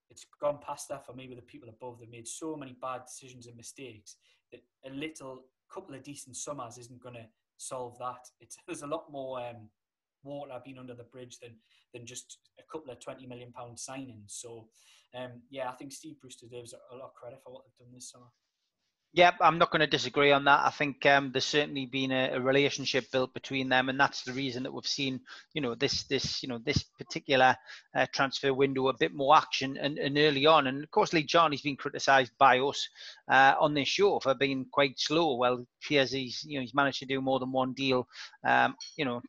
it's gone past that for me with the people above. They've made so many bad decisions and mistakes that a little couple of decent summers isn't going to solve that. It's, there's a lot more um, water being under the bridge than than just a couple of twenty million pound signings. So, um, yeah, I think Steve Bruce deserves a lot of credit for what they've done this summer. Yeah, I'm not going to disagree on that. I think um, there's certainly been a, a, relationship built between them, and that's the reason that we've seen, you know, this this you know this particular uh, transfer window a bit more action and, and early on. And of course, Lee Charnley's been criticised by us uh, on this show for being quite slow. Well, here's he's you know he's managed to do more than one deal, um, you know,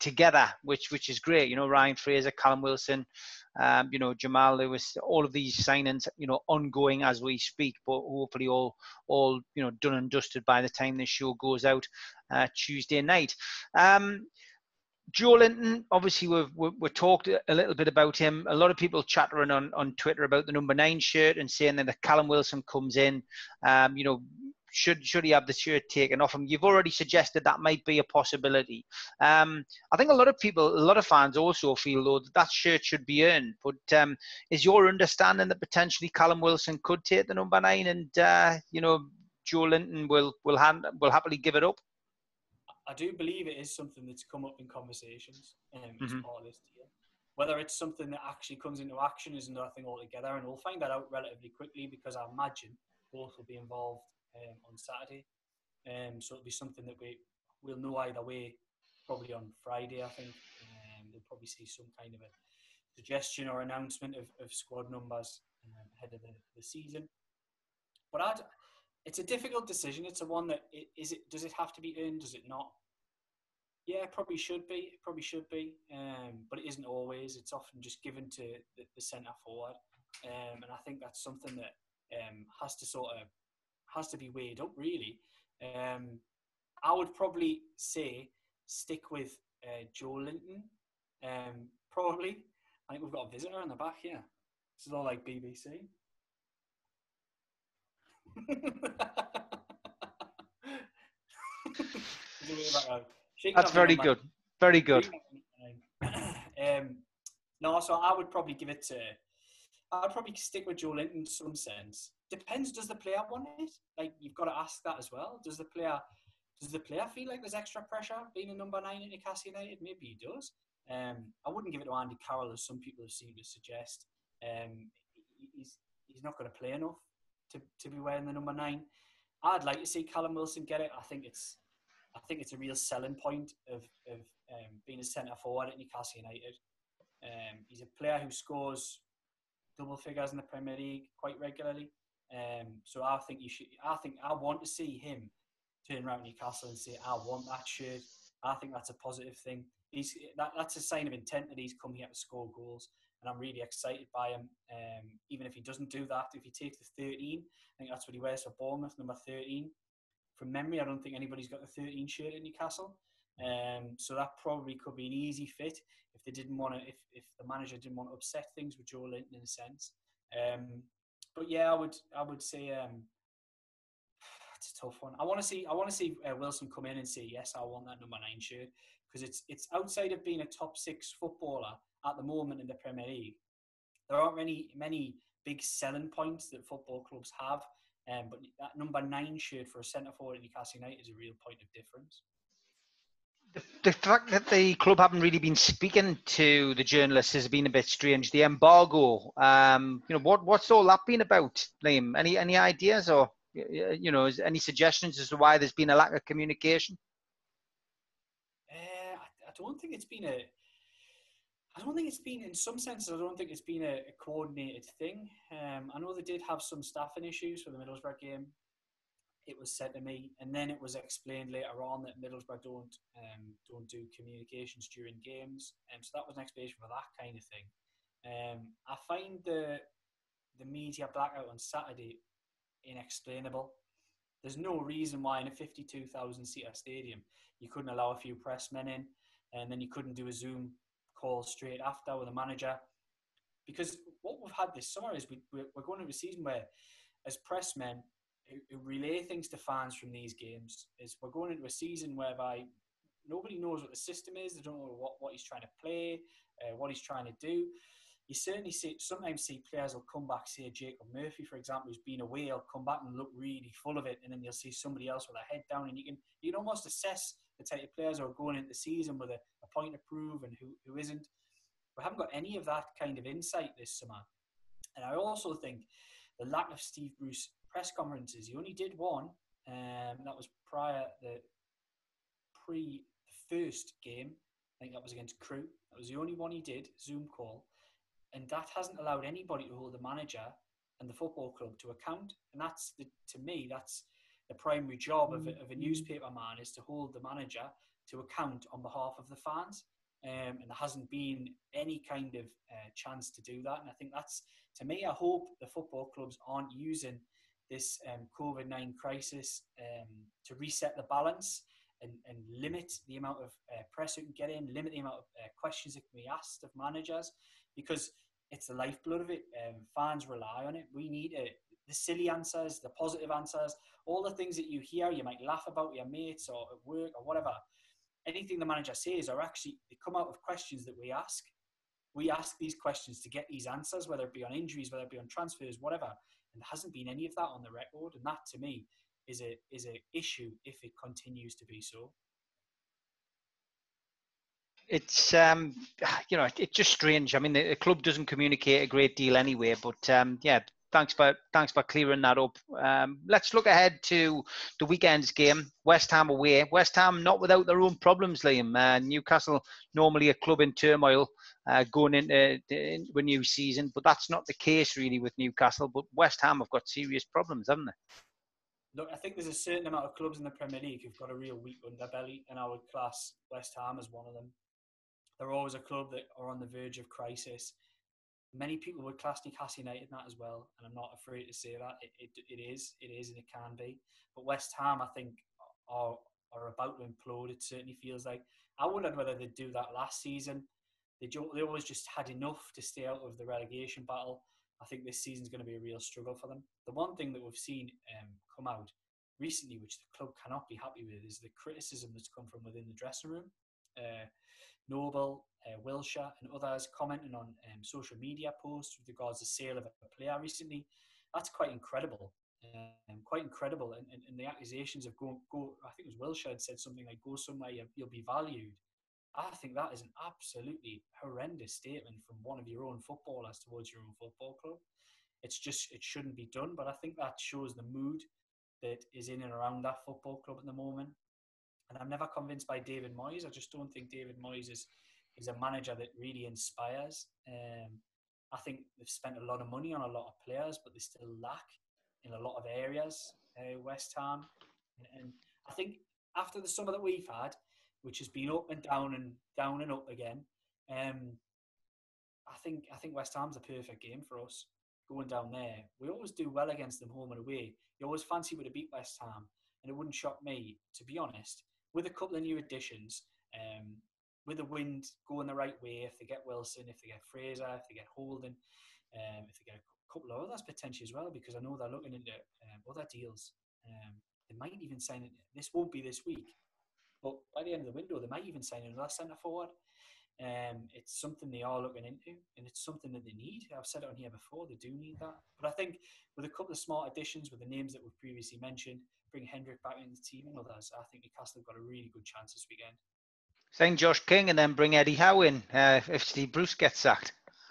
together, which which is great. You know, Ryan Fraser, Callum Wilson, um, you know, Jamal Lewis, all of these signings, you know, ongoing as we speak, but hopefully all, all, you know, done and dusted by the time this show goes out uh, Tuesday night. Um, Joelinton, obviously, we've, we've, talked a little bit about him. A lot of people chattering on, on Twitter about the number nine shirt and saying that Callum Wilson comes in, um, you know, should should he have the shirt taken off him? You've already suggested that might be a possibility. Um, I think a lot of people, a lot of fans also feel though that, that shirt should be earned. But um, is your understanding that potentially Callum Wilson could take the number nine, and uh, you know Joelinton will will hand will happily give it up? I do believe it is something that's come up in conversations um, mm-hmm. part of this deal. Whether it's something that actually comes into action is another thing altogether, and we'll find that out relatively quickly because I imagine both will be involved um, on Saturday. Um, so it'll be something that we we'll know either way, probably on Friday. I think um, we'll probably see some kind of a suggestion or announcement of, of squad numbers um, ahead of the, the season. But I'd, it's a difficult decision. It's a one that is it. Does it have to be earned? Does it not? Yeah, probably should be. It probably should be. Um, but it isn't always. It's often just given to the, the centre forward, um, and I think that's something that um, has to sort of has to be weighed up, really. Um, I would probably say stick with uh, Joelinton, Um, probably. I think we've got a visitor in the back here. This is all like BBC. That's very good. Very good. um, no, so I would probably give it to. I'd probably stick with Joelinton in some sense depends. Does the player want it? Like you've got to ask that as well. Does the player does the player feel like there's extra pressure being a number nine at Newcastle United? Maybe he does. Um, I wouldn't give it to Andy Carroll as some people have seemed to suggest. Um, he's he's not going to play enough to, to be wearing the number nine. I'd like to see Callum Wilson get it. I think it's I think it's a real selling point of of um, being a centre forward at Newcastle United. Um, he's a player who scores double figures in the Premier League quite regularly. Um, so I think you should. I think I want to see him turn around Newcastle and say, "I want that shirt." I think that's a positive thing. He's that, that's a sign of intent that he's coming here to score goals, and I'm really excited by him. Um, even if he doesn't do that, if he takes the 13, I think that's what he wears for Bournemouth, number 13. From memory, I don't think anybody's got the 13 shirt at Newcastle. Um, so that probably could be an easy fit if they didn't want to, if, if the manager didn't want to upset things with Joelinton in a sense. Um, but yeah, I would I would say um, it's a tough one. I want to see I want to see uh, Wilson come in and say yes, I want that number nine shirt because it's it's outside of being a top six footballer at the moment in the Premier League. There aren't many many big selling points that football clubs have, um, but that number nine shirt for a centre forward at Newcastle United is a real point of difference the, fact that the club haven't really been speaking to the journalists has been a bit strange. The embargo, um, you know, what what's all that been about, Liam? Any any ideas or you know, any suggestions as to why there's been a lack of communication? Uh, I, I don't think it's been a. I don't think it's been, in some senses, I don't think it's been a, a coordinated thing. Um, I know they did have some staffing issues for the Middlesbrough game it was said to me, and then it was explained later on that Middlesbrough don't um, don't do communications during games, and um, so that was an explanation for that kind of thing. Um, I find the the media blackout on Saturday inexplainable. There's no reason why in a 52,000 seater stadium you couldn't allow a few pressmen in, and then you couldn't do a Zoom call straight after with a manager. Because what we've had this summer is we, we're going into a season where, as pressmen, relay things to fans from these games, is we're going into a season whereby nobody knows what the system is. They don't know what, what he's trying to play, uh, what he's trying to do. You certainly see sometimes see players will come back, say Jacob Murphy, for example, who's been away, he'll come back and look really full of it, and then you'll see somebody else with a head down, and you can you can almost assess the type of players who are going into the season with a, a point to prove and who, who isn't. We haven't got any of that kind of insight this summer. And I also think the lack of Steve Bruce press conferences. He only did one, um, that was prior the pre first game. I think that was against Crewe. That was the only one he did, Zoom call, and that hasn't allowed anybody to hold the manager and the football club to account. And that's the, to me, that's the primary job of a, of a mm-hmm. newspaper man is to hold the manager to account on behalf of the fans. Um, and there hasn't been any kind of uh, chance to do that. And I think that's, to me, I hope the football clubs aren't using this um, COVID 9 crisis um, to reset the balance and, and limit the amount of uh, press you can get in, limit the amount of uh, questions that can be asked of managers, because it's the lifeblood of it. Um, fans rely on it. We need it. The silly answers, the positive answers, all the things that you hear, you might laugh about your mates or at work or whatever. Anything the manager says are actually, they come out of questions that we ask. We ask these questions to get these answers, whether it be on injuries, whether it be on transfers, whatever. And there hasn't been any of that on the record. And that to me is a is a issue if it continues to be so. It's um, you know, it's just strange. I mean, the, the club doesn't communicate a great deal anyway. But um, yeah, thanks for thanks for clearing that up. Um, let's look ahead to the weekend's game, West Ham away. West Ham not without their own problems, Liam. Uh, Newcastle normally a club in turmoil uh, going into, into a new season, but that's not the case really with Newcastle. But West Ham have got serious problems, haven't they? Look, I think there's a certain amount of clubs in the Premier League who've got a real weak underbelly, and I would class West Ham as one of them. They're always a club that are on the verge of crisis Many people would class Newcastle United that as well, and I'm not afraid to say that it, it, it is, it is, and it can be. But West Ham, I think, are are about to implode. It certainly feels like. I wondered whether they'd do that last season. They they always just had enough to stay out of the relegation battle. I think this season's going to be a real struggle for them. The one thing that we've seen um, come out recently, which the club cannot be happy with, is the criticism that's come from within the dressing room. Uh, Noble, uh, Wilshere, and others commenting on um, social media posts with regards to sale of a player recently. That's quite incredible. Um, quite incredible. And, and, and, the accusations of go, go, I think it was Wilshere had said something like, go somewhere, you'll be valued. I think that is an absolutely horrendous statement from one of your own footballers towards your own football club. It's just, it shouldn't be done. But I think that shows the mood that is in and around that football club at the moment. And I'm never convinced by David Moyes. I just don't think David Moyes is is a manager that really inspires. Um, I think they've spent a lot of money on a lot of players, but they still lack in a lot of areas. Uh, West Ham, and I think after the summer that we've had, which has been up and down and down and up again, um, I think I think West Ham's a perfect game for us going down there. We always do well against them home and away. You always fancy we'd have beat West Ham, and it wouldn't shock me, to be honest, with a couple of new additions, um, with the wind going the right way, if they get Wilson, if they get Fraser, if they get Holding, um, if they get a couple of others potentially as well, because I know they're looking into um, other deals. Um, they might even sign it. This won't be this week, but by the end of the window, they might even sign another centre forward. Um, it's something they are looking into, and it's something that they need. I've said it on here before; they do need that. But I think with a couple of smart additions, with the names that we've previously mentioned, bring Hendrick back into the team and others, I think Newcastle have got a really good chance this weekend. Sign Josh King and then bring Eddie Howe in uh, if Steve Bruce gets sacked.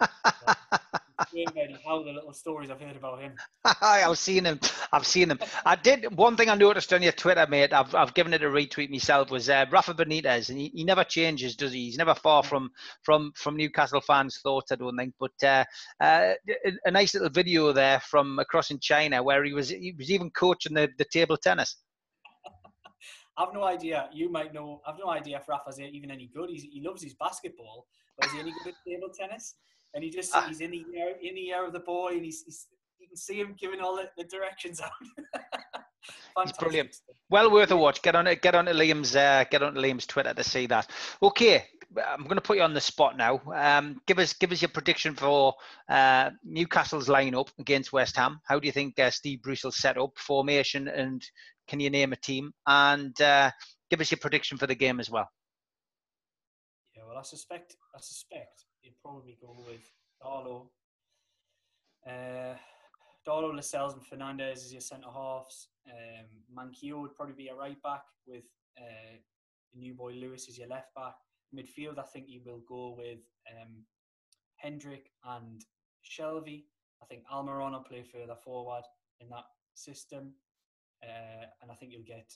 Eddie Howe, the little stories I've heard about him. I've seen him. I've seen him. I did one thing I noticed on your Twitter, mate. I've I've given it a retweet myself. Was uh, Rafa Benitez, and he, he never changes, does he? He's never far from from from Newcastle fans' thoughts, I don't think. But uh, uh, a nice little video there from across in China where he was he was even coaching the, the table tennis. I've no idea. You might know. I've no idea if Rafa's even any good. He's, he loves his basketball, but is he any good at table tennis? And he just uh, he's in the air, in the air of the boy, and he's, he's you can see him giving all the, the directions out. He's brilliant. Well worth a watch. Get on it. Get on to Liam's. Uh, get on to Liam's Twitter to see that. Okay, I'm going to put you on the spot now. Um, give us give us your prediction for uh, Newcastle's lineup against West Ham. How do you think uh, Steve Bruce will set up formation, and can you name a team? And uh, give us your prediction for the game as well. Yeah, well, I suspect I suspect you'd probably go with Darlow, uh, Darlow, Lascelles, and Fernandez as your centre halves. Um, Manquillo would probably be a right back with uh, new boy Lewis as your left back. Midfield, I think he will go with um, Hendrick and Shelvey. I think Almiron will play further forward in that system. Uh, and I think you'll get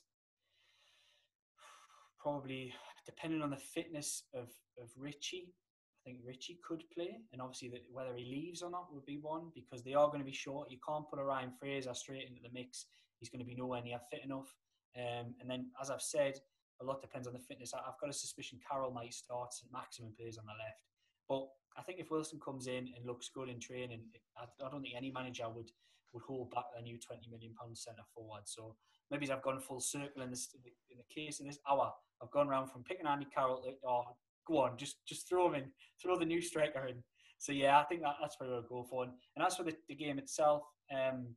probably, depending on the fitness of, of Ritchie, I think Ritchie could play. And obviously, the, whether he leaves or not would be one because they are going to be short. You can't put a Ryan Fraser straight into the mix. He's going to be nowhere near fit enough. Um, and then, as I've said, a lot depends on the fitness. I've got a suspicion Carroll might start St Maximin plays on the left. But I think if Wilson comes in and looks good in training, I, don't think any manager would would hold back a new twenty million pound centre forward. So maybe I've gone full circle in this in the case in this hour. I've gone around from picking Andy Carroll. To, oh, go on, just just throw him in, throw the new striker in. So yeah, I think that, that's where we'll go for. And as for the, the game itself, um,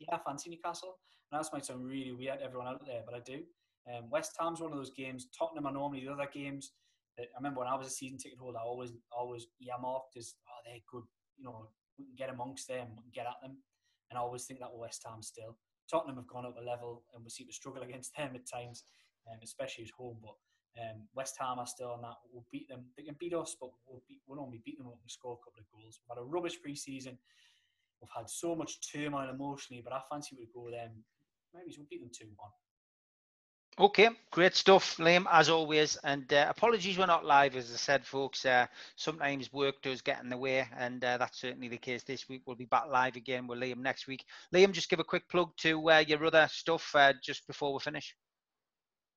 yeah, I fancy Newcastle. And that might sound really weird, everyone out there, but I do. Um, West Ham's one of those games. Tottenham are normally the other games. That I remember when I was a season ticket holder, I always always earmarked as oh they're good. You know, we can get amongst them, we can get at them, and I always think that will West Ham still. Tottenham have gone up a level, and we seem to struggle against them at times, um, especially at home. But um, West Ham are still on that. We'll beat them. They can beat us, but we'll, we'll only beat them when we score a couple of goals. We've had a rubbish pre-season. We've had so much turmoil emotionally, but I fancy we'd go them. Maybe we'll beat them two one. Okay, great stuff, Liam, as always. And uh, apologies we're not live, as I said, folks. Uh, sometimes work does get in the way, and uh, that's certainly the case this week. We'll be back live again with Liam next week. Liam, just give a quick plug to uh, your other stuff uh, just before we finish.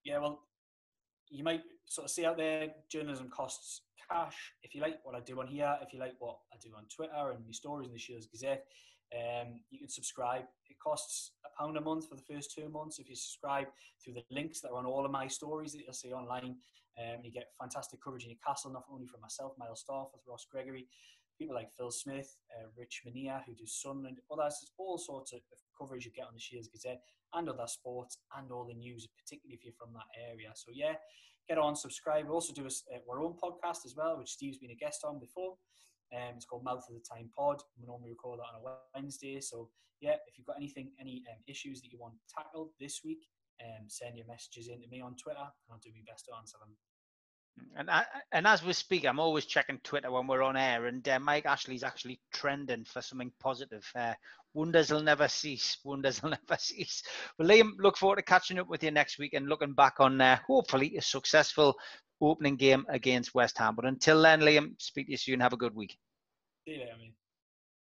Yeah, well, you might sort of see out there journalism costs cash. If you like what I do on here, if you like what I do on Twitter and my stories in the Shields Gazette, um, you can subscribe. It costs a pound a month for the first two months. If you subscribe through the links that are on all of my stories that you'll see online, um, you get fantastic coverage in Newcastle, not only from myself, Miles Starforth, Ross Gregory, people like Phil Smith, uh, Rich Mennear, who do Sunderland, others. There's all sorts of coverage you get on the Shields Gazette and other sports and all the news, particularly if you're from that area. So, yeah, get on, subscribe. We also do a, uh, our own podcast as well, which Steve's been a guest on before. Um, it's called Mouth of the Tyne Pod. We normally record that on a Wednesday. So yeah, if you've got anything, any um, issues that you want tackled this week, um, send your messages in to me on Twitter, and I'll do my best to answer them. And I, and as we speak, I'm always checking Twitter when we're on air, and uh, Mike Ashley's actually trending for something positive. Uh, wonders will never cease. Wonders will never cease. Well, Liam, look forward to catching up with you next week and looking back on uh, hopefully a successful opening game against West Ham. But until then, Liam, speak to you soon. Have a good week. See you later,